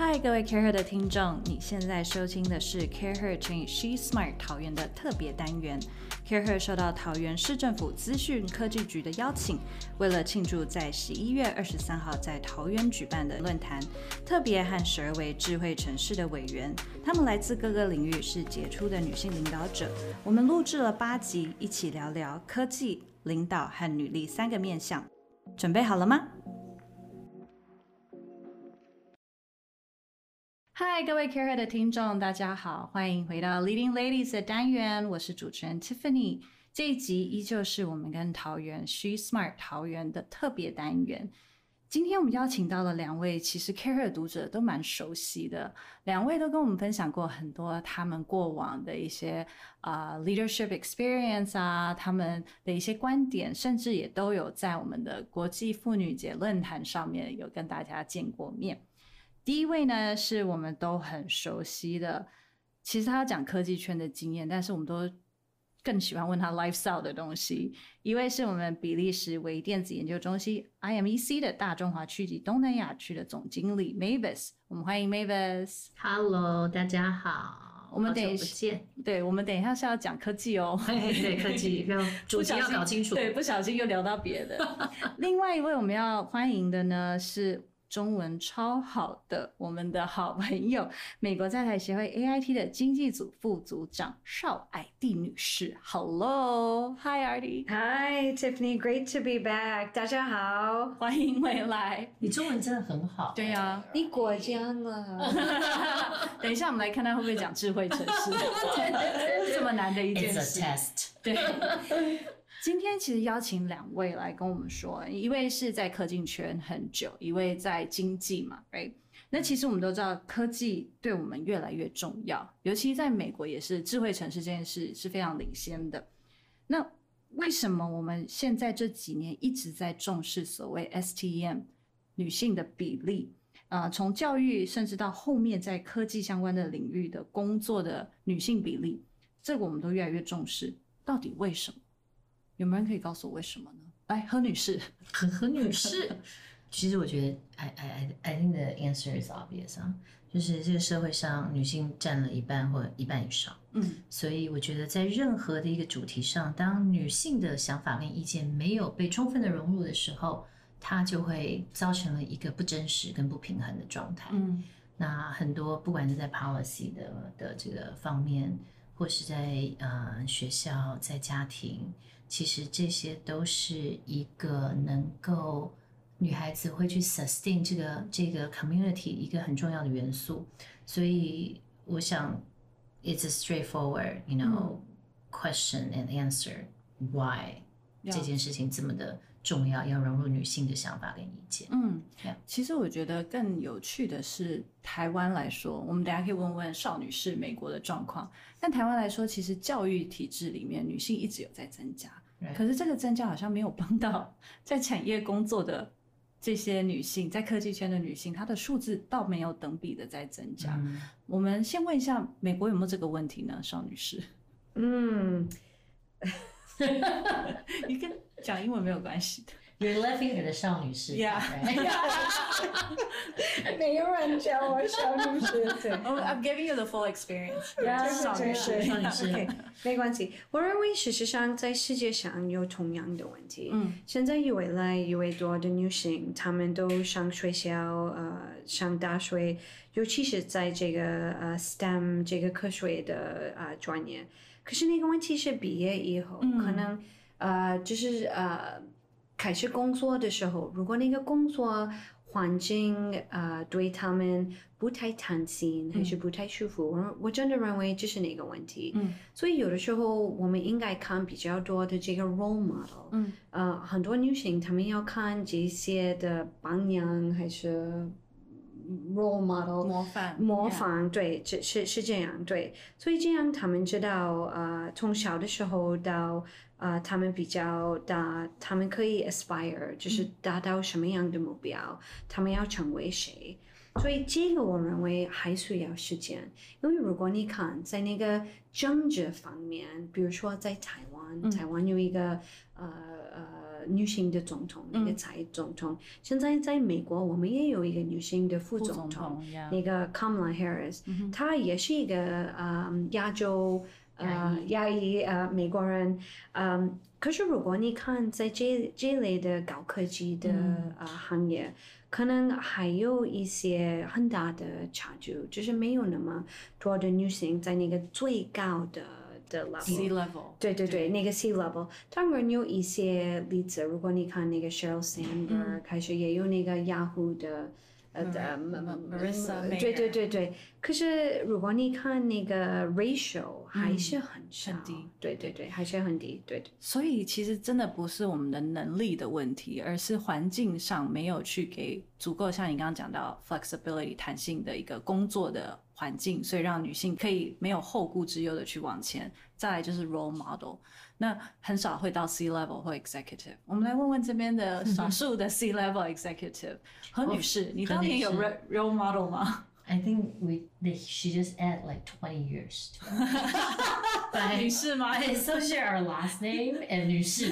嗨，各位 Care Her 的听众，你现在收听的是 Care Her 乘以 She Smart 桃园的特别单元。Care Her 受到桃园市政府资讯科技局的邀请，为了庆祝在十一月二十三号在桃园举办的论坛，特别和十二位智慧城市的委员，他们来自各个领域，是杰出的女性领导者。我们录制了八集，一起聊聊科技、领导和女力三个面向。准备好了吗？嗨，各位 Care 的听众，大家好，欢迎回到 Leading Ladies 的单元，我是主持人 Tiffany。这一集依旧是我们跟桃园 She Smart 桃园的特别单元。今天我们邀请到了两位，其实 Care 的读者都蛮熟悉的，两位都跟我们分享过很多他们过往的一些啊 leadership experience 啊，他们的一些观点，甚至也都有在我们的国际妇女节论坛上面有跟大家见过面。第一位呢，是我们都很熟悉的，其实他要讲科技圈的经验，但是我们都更喜欢问他 lifestyle 的东西。一位是我们比利时微电子研究中心 IMEC 的大中华区及东南亚区的总经理 Mavis，我们欢迎 Mavis。Hello，大家好，我们等一好久不见，对，我们等一下是要讲科技哦。对科技 要主题要搞清楚。对，不小心又聊到别的。另外一位我们要欢迎的呢是中文超好的我们的好朋友，美国在台协会 AIT 的经济组副组长邵艾蒂女士。Hello，Hi Artie，Hi, Tiffany. Great to be back. 大家好，欢迎回来。你中文真的很好。对呀、你过奖了。等一下我们来看他会不会讲智慧城市，这么难的一件 It's a 事。test。对，今天其实邀请两位来跟我们说，一位是在科技圈很久，一位在经济嘛哎那其实我们都知道，科技对我们越来越重要，尤其在美国也是智慧城市这件事是非常领先的。那为什么我们现在这几年一直在重视所谓 STEM 女性的比例？呃，从教育甚至到后面在科技相关的领域的工作的女性比例，这个我们都越来越重视。到底为什么？有没有人可以告诉我为什么呢？来，何女士。何何女士，其实我觉得，I I I I think the answer is obvious 啊，就是这个社会上女性占了一半或一半以上，嗯所以我觉得在任何的一个主题上，当女性的想法跟意见没有被充分的融入的时候，它就会造成了一个不真实跟不平衡的状态。嗯那很多不管是在 policy 的的这个方面，或是在呃学校、在家庭，其实这些都是一个能够女孩子会去 sustain 这个这个 community 一个很重要的元素。所以我想，it's a straightforward, you know,、question and answer why 这件事情这么的重要，要融入女性的想法跟意见。嗯其实我觉得更有趣的是，台湾来说，我们等一下可以问问邵女士美国的状况。但台湾来说，其实教育体制里面女性一直有在增加可是这个增加好像没有帮到在产业工作的这些女性，在科技圈的女性，她的数字倒没有等比的在增加。嗯我们先问一下，美国有没有这个问题呢？邵女士，嗯，你跟讲英文没有关系的。You're laughing at the 少女士 Yeah. 没有人叫我少女士，对。Oh, I'm giving you the full experience. 呀邵女少女没关系。我认为事实上在世界上有同样的问题。嗯，现在越来越多的女性，她们都上学校，呃，上大学，尤其是在这个呃 STEM 这个科学的啊专业。可是那个问题是毕业以后，嗯可能呃就是呃开始工作的时候，如果那个工作环境呃对他们不太弹性，还是不太舒服，我我真的认为这是那个问题。嗯所以有的时候我们应该看比较多的这个 role model。嗯呃，很多女性她们要看这些的榜样还是 role model 模范模仿，对，这是是这样，对，所以这样他们知道，呃，从小的时候到呃，他们比较大，他们可以 aspire，就是达到什么样的目标，他们要成为谁。所以这个我认为还需要时间，因为如果你看在那个政治方面，比如说在台湾，台湾有一个呃呃女性的总统，那个嗯。才总统。现在在美国，我们也有一个女性的副副总总统，那个 Kamala Harris，、嗯她也是一个呃亚洲呃亚裔。呃美国人，嗯、可是如果你看在这这类的高科技的、嗯。呃行业，可能还有一些很大的差距，就是没有那么多的女性在那个最高的的 level。C level，对对对，那个 C level，当然有一些例子，如果你看那个 Sheryl Sandberg，、还是也有那个 Yahoo 的呃的 Mar- Mar- Marissa 嗯对对对对。可是如果你看那个 ratio，还是很少，很低。对对对，还是很低，对对。所以其实真的不是我们的能力的问题，而是环境上没有去给足够像你刚刚讲到 flexibility 弹性的一个工作的环境，所以让女性可以没有后顾之忧的去往前。再来就是 role model，那很少会到 C level 或 executive。我们来问问这边的少数的 C level executive 何女士，你当年有 role role model 吗？I think we they, she just add like twenty years to it. but 女士吗？I associate our last name and 女士。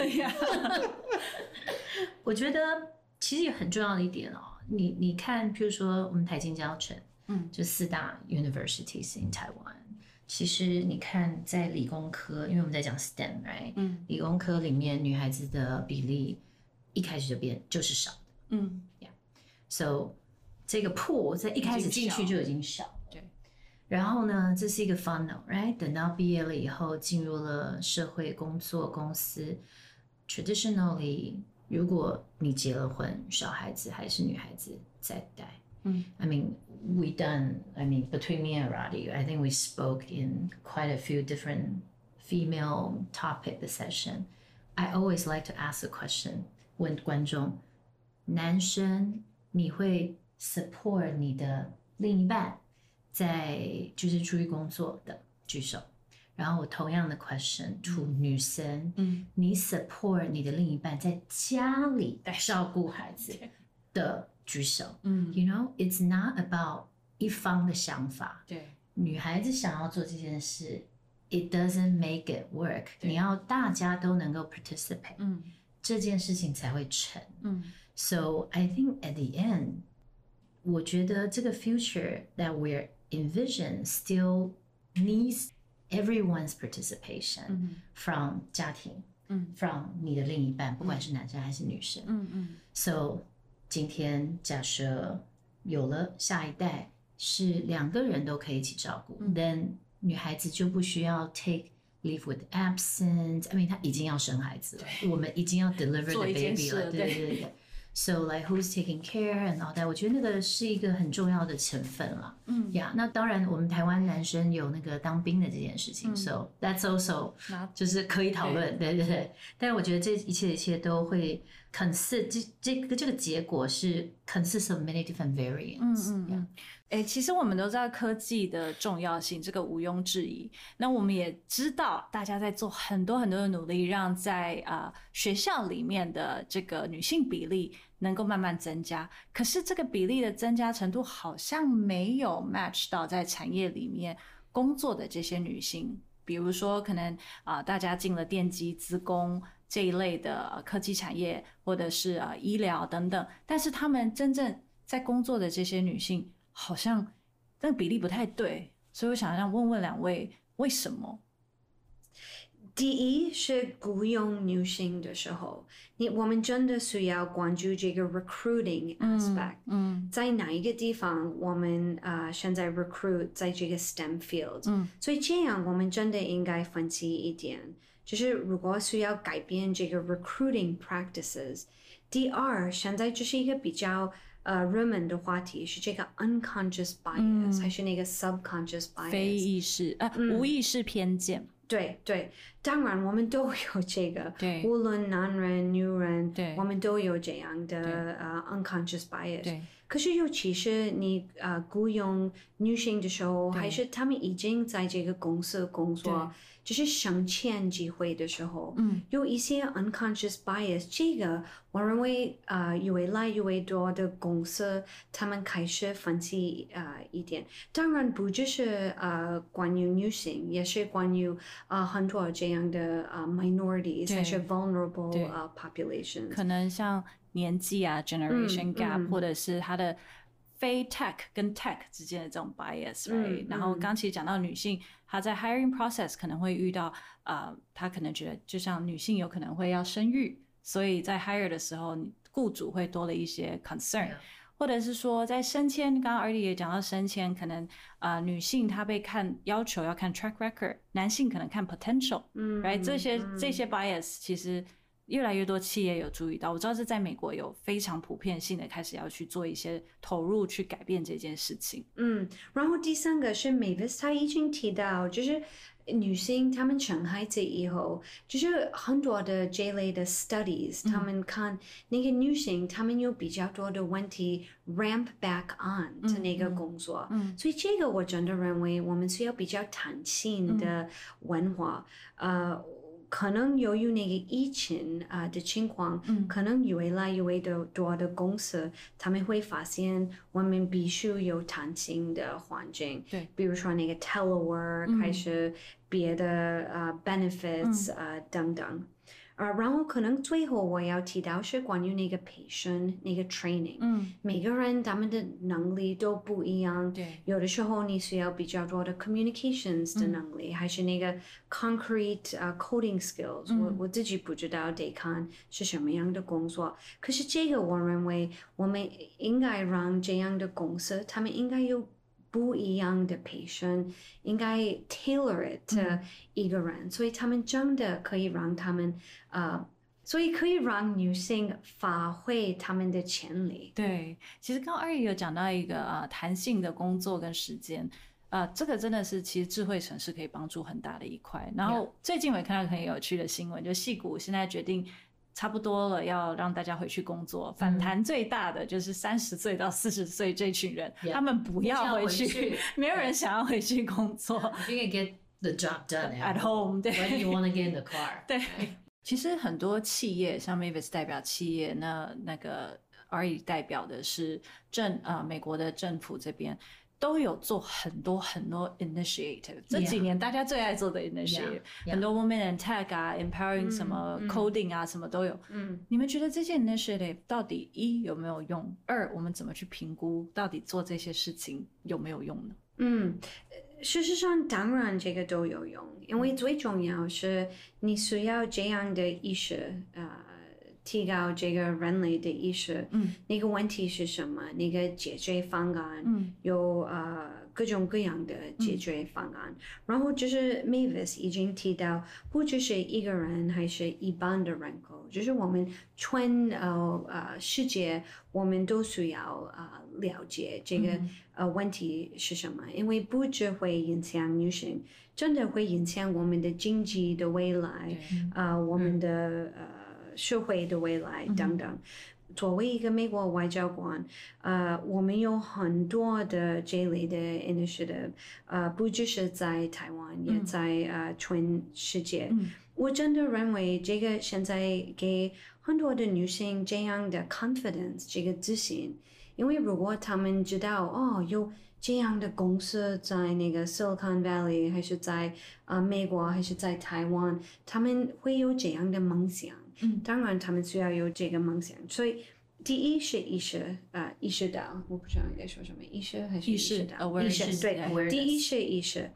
我觉得其实也很重要的一点哦，你你看，譬如说我们台金交城，嗯就四大 universities in Taiwan。其实你看，在理工科，因为我们在讲 STEM，right？嗯理工科里面女孩子的比例一开始就变就是少的嗯，，Yeah，so 这个 pool 在一开始进去就已经少了。对，然后呢，这是一个 funnel，right？等到毕业了以后，进入了社会工作公司，traditionally，如果你结了婚，小孩子还是女孩子在带。嗯 I mean, we done. I mean, between me and Roddy, I think we spoke in quite a few different female topic the session. I always like to ask the question: 问观众，男生你会 support 你的另一半在就是出去工作的举手。然后我同样的 question to 女生，嗯，你 support 你的另一半在家里照顾孩子的 举手。嗯， You know, it's not about 一方的想法。对，女孩子想要做这件事，it doesn't make it work。对你要大家都能够 participate，嗯这件事情才会成。嗯 So I think at the end，我觉得这个 future that we're envision still needs everyone's participation、嗯 from 家庭，嗯，from 你的另一半，不管是男生还是女生。嗯嗯 So 今天假设有了下一代，是两个人都可以一起照顾、嗯 t h e n 女孩子就不需要 take leave with absence。I mean，她已经要生孩子了，我们已经要 deliver the baby 了，对对对对。So like who's taking care and all that？我觉得那个是一个很重要的成分了。嗯呀那当然，我们台湾男生有那个当兵的这件事情、嗯 s o that's also 就是可以讨论，对对对。但是我觉得这一切一切都会 consist 这这个这个结果是 consists of many different 嗯 variants。嗯嗯，哎、其实我们都知道科技的重要性，这个毋庸置疑。那我们也知道大家在做很多很多的努力，让在啊、呃学校里面的这个女性比例能够慢慢增加。可是这个比例的增加程度好像没有 match 到在产业里面工作的这些女性。比如说，可能啊、大家进了电机、资工这一类的呃科技产业，或者是呃医疗等等，但是他们真正在工作的这些女性，好像那个比例不太对，所以我想让问问两位，为什么？第一是雇佣女性的时候，你我们真的需要关注这个 recruiting aspect，、嗯。在哪一个地方我们啊、呃现在 recruit 在这个 STEM field，、嗯。所以这样我们真的应该分析一点，就是如果需要改变这个 recruiting practices。第二，现在就是一个比较呃热门的话题是这个 unconscious bias、嗯。还是那个 subconscious bias？非意识啊，无意识偏见，对对，当然我们都有这个，对。无论男人女人，对。我们都有这样的呃 unconscious bias。对，可是尤其是你呃雇佣女性的时候，还是她们已经在这个公司工作，就是升迁机会的时候，嗯，有一些 unconscious bias，这个我认为呃，越来越多的公司他们开始分析呃一点，当然不只是呃关于女性，也是关于啊、呃、很多这样的呃 minorities 还是 vulnerable 啊呃 population，可能像年纪啊，generation 嗯 gap，、嗯或者是他的非 tech 跟 tech 之间的这种 bias，right？、嗯然后嗯刚其实讲到女性，她在 hiring process 可能会遇到，啊，她可能觉得就像女性有可能会要生育，所以在 hire 的时候，雇主会多了一些 concern。或者是说，在升迁，刚刚 Artie 也讲到升迁，可能呃女性她被看要求要看 track record，男性可能看 potential，嗯 right？这些嗯这些 bias 其实越来越多企业有注意到，我知道是在美国有非常普遍性的开始要去做一些投入去改变这件事情。嗯，然后第三个是 Mavis，她已经提到，就是女性她们生孩子以后，就是很多的这类的 studies，、他们看那个女性，她们有比较多的问题 ramp back on 的那个工作，嗯所以这个我真的认为我们需要比较弹性的文化，呃。可能由于那个疫情啊、呃的情况，嗯可能越来越多多的公司，他们会发现我们必须有弹性的环境，对，比如说那个 telework，、嗯还是别的呃 benefits 啊等等。呃，然后可能最后我要提到是关于那个培训、那个 training，、嗯，每个人他们的能力都不一样，对，有的时候你需要比较多的 communications 的能力，还是那个 concrete 呃、coding skills、我我自己不知道得看是什么样的工作，可是这个我认为我们应该让这样的公司，他们应该有不一样的培训，应该 tailor it 嗯一个人，所以他们真的可以让他们呃。所以可以让女性发挥她们的潜力。对，其实刚刚二姨有讲到一个呃弹性的工作跟时间，呃，这个真的是其实智慧城市可以帮助很大的一块。然后最近我也看到很有趣的新闻，就戏谷现在决定。差不多了，要让大家回去工作。反弹最大的就是三十岁到四十岁这群人 Yeah 他们不要回去，没有人想要回去工作。You can get the job done At home，对 When you want to get in the car. 对，其实很多企业，像 Mavis 代表企业，那那个 R 代表的是政呃美国的政府这边。都有做很多很多 initiative，这几年大家最爱做的 initiative，、很多 women and tech 啊，empowering 什么嗯 coding 啊，什么都有。嗯你们觉得这些 initiative 到底一有没有用？二我们怎么去评估到底做这些事情有没有用呢？嗯，呃事实上，当然这个都有用，因为最重要是你需要这样的意识，呃，提高这个人类的意识。嗯，那个问题是什么？那个解决方案，嗯，有呃各种各样的解决方案。然后就是 Mavis 已经提到，不只是一个人，还是一般的人口，就是我们全呃呃世界，我们都需要呃了解这个、嗯呃问题是什么，因为不只会影响女性，真的会影响我们的经济的未来，对呃我们的、呃社会的未来等等。作为一个美国外交官，呃，我们有很多的这类的 initiative，呃，不只是在台湾，也在呃全世界。嗯我真的认为这个现在给很多的女性这样的 confidence，这个自信，因为如果她们知道哦有这样的公司在那个 Silicon Valley，还是在呃美国，还是在台湾，他们会有这样的梦想。嗯当然他们需要有这个梦想，所以。第一是意识，啊，意识到，我不知道应该说什么，意识还是意识到？awareness，意识对 awareness 第一是意识，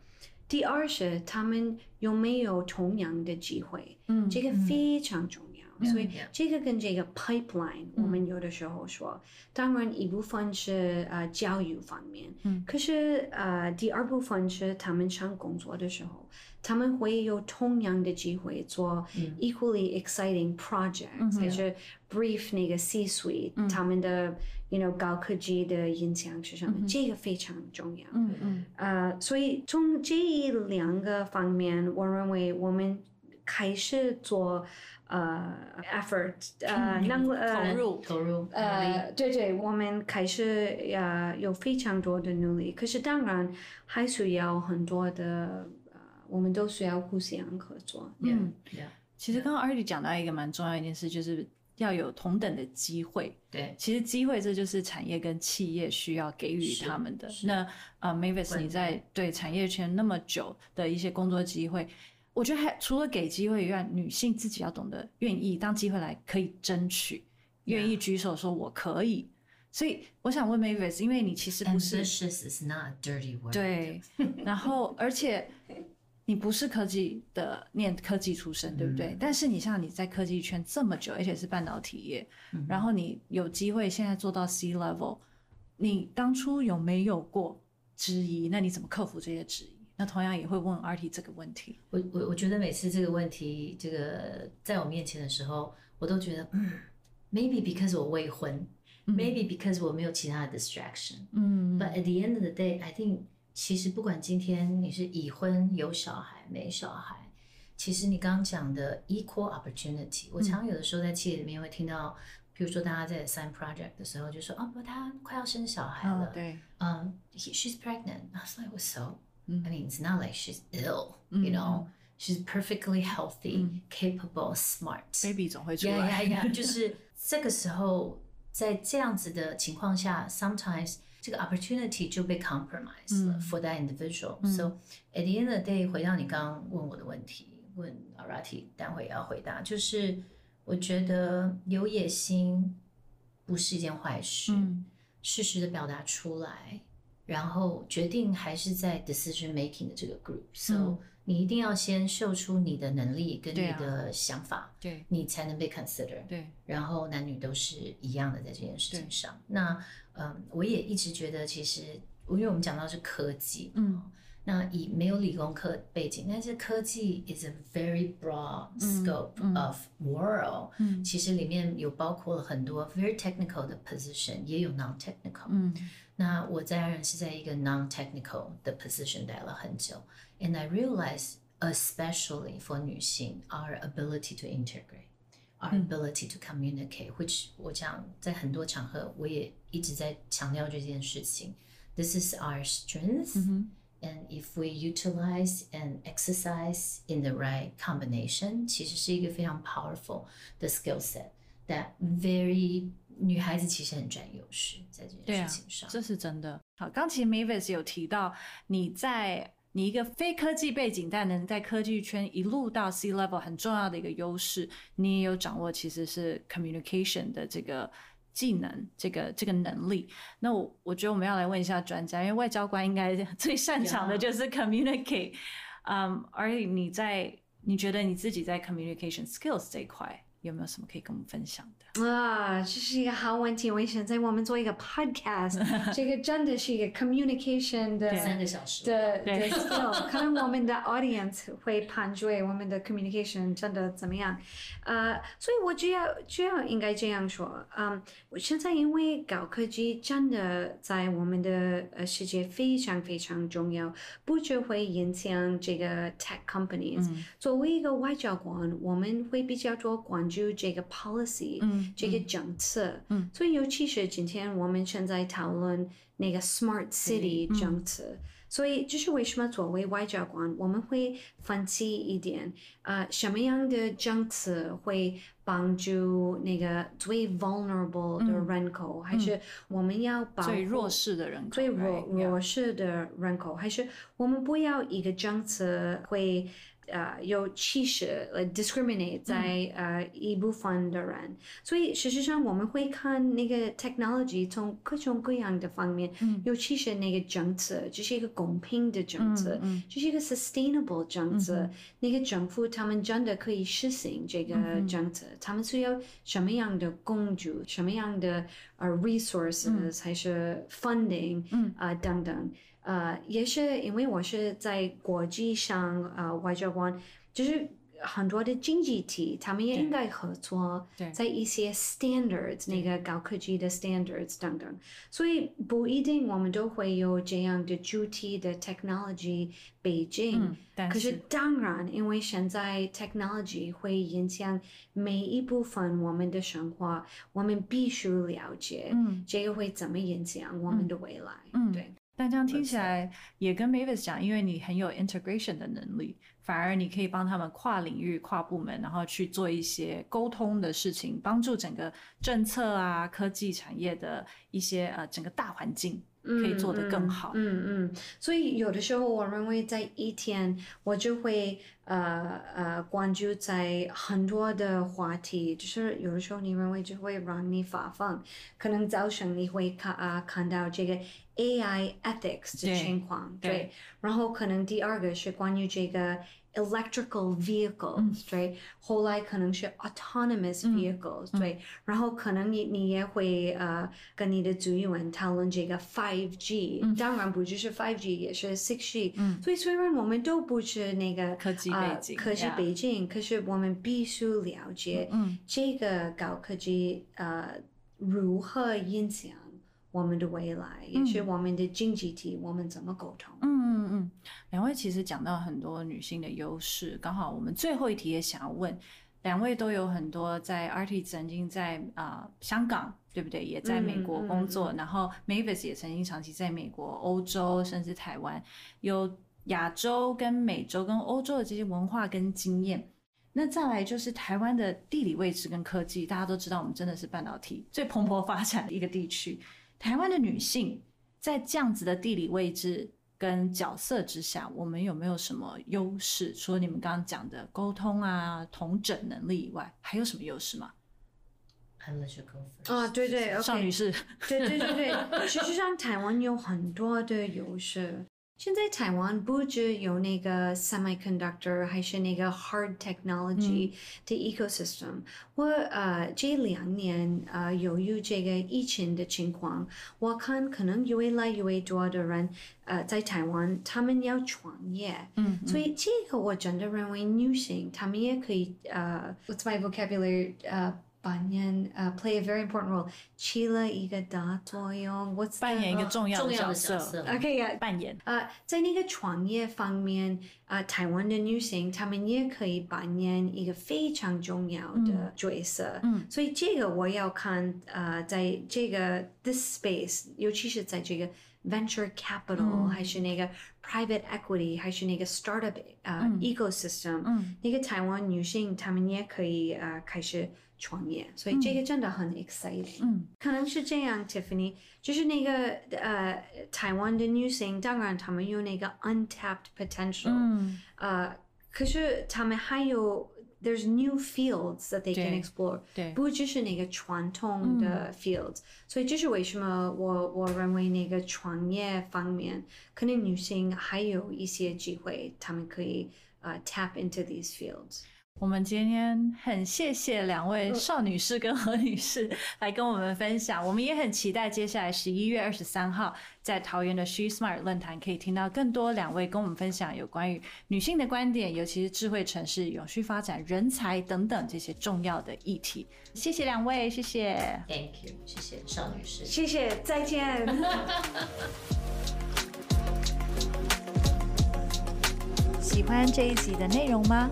第二是他们有没有同样的机会，嗯这个非常重要。所以这个跟这个 pipeline，、我们有的时候说，当然一部分是呃教育方面，嗯。可是呃第二部分是他们上工作的时候，他们会有同样的机会做 equally exciting projects，、还是 brief 那个 C suite、他们的 you know 高科技的影响是什么，这个非常重要。嗯嗯。呃，所以从这一两个方面，我认为我们开始做呃 effort，呃，能呃投入投入呃，对对，我们开始呃有非常多的努力，可是当然还需要很多的呃我们都需要互相合作。嗯 Yeah，其实刚刚 Artie 讲到一个蛮重要一件事，就是要有同等的机会。对，其实机会这就是产业跟企业需要给予他们的。那呃，Mavis 你在对产业圈那么久的一些工作机会，我觉得还除了给机会以外，女性自己要懂得愿意当机会来可以争取，愿意举手说我可以。所以我想问 Mavis，因为你其实不是 ambitious is not a dirty word。对，然后而且你不是科技的念科技出身，对不对？嗯但是你像你在科技圈这么久，而且是半导体业，嗯然后你有机会现在做到 C level，你当初有没有过质疑？那你怎么克服这些质疑？那同样也会问 RT 这个问题。我我我觉得每次这个问题，这个在我面前的时候，我都觉得，嗯，maybe because 我未婚、m a y b e because 我没有其他的 distraction。嗯 But at the end of the day, I think 其实不管今天你是已婚有小孩没小孩，其实你刚刚讲的 equal opportunity，我常有的时候在企业里面会听到，比如说大家在 sign project 的时候就说，哦不，她快要生小孩了，哦，对，嗯、he- she's pregnant. I was like, well, so? 嗯 I mean, it's not like she's ill, 嗯 you know. She's perfectly healthy, 嗯 capable, smart. baby 总会出呀来。呀呀！就是这个时候，在这样子的情况下，sometimes 这个 opportunity 就被 compromised 了、嗯 for that individual、嗯 So at the end of the day，回到你刚刚问我的问题，问 Arati，待会也要回答，就是我觉得有野心不是一件坏事，嗯适时的表达出来， 然后决定还是在 decision making 的这个 group。So、嗯你一定要先秀出你的能力跟你的想法。对你才能被 consider。对，然后男女都是一样的在这件事情上。那嗯，我也一直觉得，其实因为我们讲到是科技，嗯，那以没有理工科背景，但是科技 is a very broad 嗯 scope 嗯 of world，、嗯其实里面有包括了很多 very technical 的 position，也有 non technical。嗯那我在然是在一个 non-technical 的 position 待了很久，and I realize especially for 女性，our ability to integrate。Our 嗯 ability to communicate, which 我讲在很多场合我也一直在强调这件事情。This is our strength, 嗯哼 and if we utilize and exercise in the right combination，其实是一个非常 powerful 的 skill set that very 女孩子其实很占优势在这件事情上。这是真的。好，刚其实 Mavis 有提到你在你一个非科技背景，但能在科技圈一路到 C level 很重要的一个优势，你也有掌握其实是 communication 的这个技能，这个这个能力。那我我觉得我们要来问一下专家，因为外交官应该 最擅长的就是 communicate。嗯，而你在你觉得你自己在 communication skills 这一块有没有什么可以跟我们分享的？啊，这是一个好问题。我现在我们做一个 podcast，这个真的是一个 communication 的三个小时，的的对 skill，可能我们的 audience 会判决我们的 communication 真的怎么样。呃，所以我就要就要应该这样说，嗯，我现在因为高科技真的在我们的呃世界非常非常重要，不只会影响这个 tech companies，、嗯作为一个外交官，我们会比较多关注这个 policy，、嗯这个政策，嗯。所以尤其是今天我们现在讨论那个 smart city 嗯。政策，所以这是为什么作为外交官，我们会分析一点，呃，什么样的政策会帮助那个最 vulnerable 的嗯。人口，还是我们要保护最弱势的人口，最弱弱势的人口，还是我们不要一个政策会呃有歧视呃 discriminate 在、呃一部分的人，所以事实上我们会看那个 technology 从各种各样的方面，嗯。尤其是那个政策，这是一个公平的政策，这是一个 sustainable 政策，嗯那个政府他们真的可以实行这个政策，他们需要什么样的工具，什么样的呃 resources、还是 funding 嗯。啊、等等，呃，也是因为我是在国际上呃外交官，就是很多的经济体，他们也应该合作，在一些 standards 那个高科技的 standards 等等，所以不一定我们都会有这样的主体的 technology 北京。嗯，但可是当然，因为现在 technology 会影响每一部分我们的生活，我们必须了解嗯这个会怎么影响我们的未来。嗯对。但这样听起来也跟 Mavis 讲，因为你很有 integration 的能力，反而你可以帮他们跨领域、跨部门，然后去做一些沟通的事情，帮助整个政策啊、科技产业的一些呃整个大环境可以做得更好。嗯嗯，所以有的时候我认为在一天我就会呃呃关注在很多的话题，就是有的时候你认为就会让你发疯，可能早上你会看啊看到这个 AI ethics 的情况，对，然后可能第二个是关于这个。electrical vehicles，、对，后来可能是 autonomous vehicles，、对，然后可能你你也会呃跟你的组员讨论这个 five G，、当然不只是 five G，也是 six G，、所以虽然我们都不是那个科技呃背景科技背景，可是我们必须了解这个高科技呃如何影响我们的未来，也是我们的经济体，我们怎么沟通。嗯嗯嗯，两位其实讲到很多女性的优势，刚好我们最后一题也想要问，两位都有很多在 RT 曾经在啊、呃香港，对不对？也在美国工作，然后 Mavis 也曾经长期在美国、欧洲甚至台湾，有亚洲跟美洲跟欧洲的这些文化跟经验。那再来就是台湾的地理位置跟科技，大家都知道我们真的是半导体最蓬勃发展的一个地区。台湾的女性在这样子的地理位置跟角色之下，我们有没有什么优势？除了你们刚刚讲的沟通啊、同整能力以外，还有什么优势吗？I let you go first。啊，对对邵女士，对对对对，事实上台湾有很多的优势。现在台湾不只有那个 semiconductor，还是那个 hard technology 的 ecosystem。我呃这两年呃由于这个疫情的情况，我看可能越来越多的人呃在台湾他们要创业，嗯，所以这个我真的认为女性她们也可以呃，what's my vocabulary 呃。扮演呃、play a very important role，起了一个大作用。What's 扮演一个个重要的重要的角角色。OK 呀、扮演，呃，在那个创业方面，呃，台湾的女性她们也可以扮演一个非常重要的角色。嗯。所以这个我要看，呃，在这个 this space，尤其是在这个 venture capital、嗯。还是那个 private equity，还是那个 startup 呃、嗯。ecosystem，、嗯。那个台湾女性她们也可以呃开始创业，所以这个真的很 exciting。嗯可能是这样，Tiffany，就是那个呃，台湾的女性，当然她们有那个 untapped potential，、嗯呃，可是她们还有 there's new fields that they can 对 explore，对，不只是那个传统的 fields，、所以这是为什么我我认为那个创业方面，可能女性还有一些机会，她们可以呃 tap into these fields。 我们今天很谢谢两位邵女士跟何女士来跟我们分享，我们也很期待接下来十一月二十三号在桃园的 She Smart 论坛可以听到更多两位跟我们分享有关于女性的观点，尤其是智慧城市、永续发展、人才等等这些重要的议题。谢谢两位，谢谢。Thank you，谢谢邵女士。谢谢，再见。喜欢这一集的内容吗？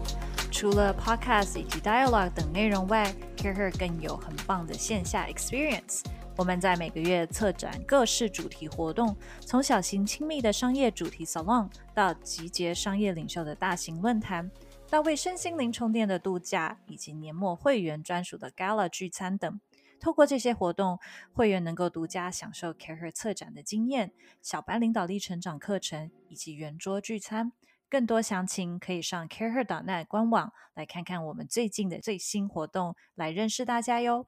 除了 Podcast 以及 Dialogue 等内容外，CareHer 更有很棒的线下 experience。我们在每个月策展各式主题活动，从小型亲密的商业主题 salon，到集结商业领袖的大型论坛，到为身心灵充电的度假，以及年末会员专属的 gala 聚餐等。透过这些活动，会员能够独家享受 CareHer 策展的经验、小班领导力成长课程以及圆桌聚餐。更多详情可以上 CareHer.net 官网来看看我们最近的最新活动，来认识大家哟。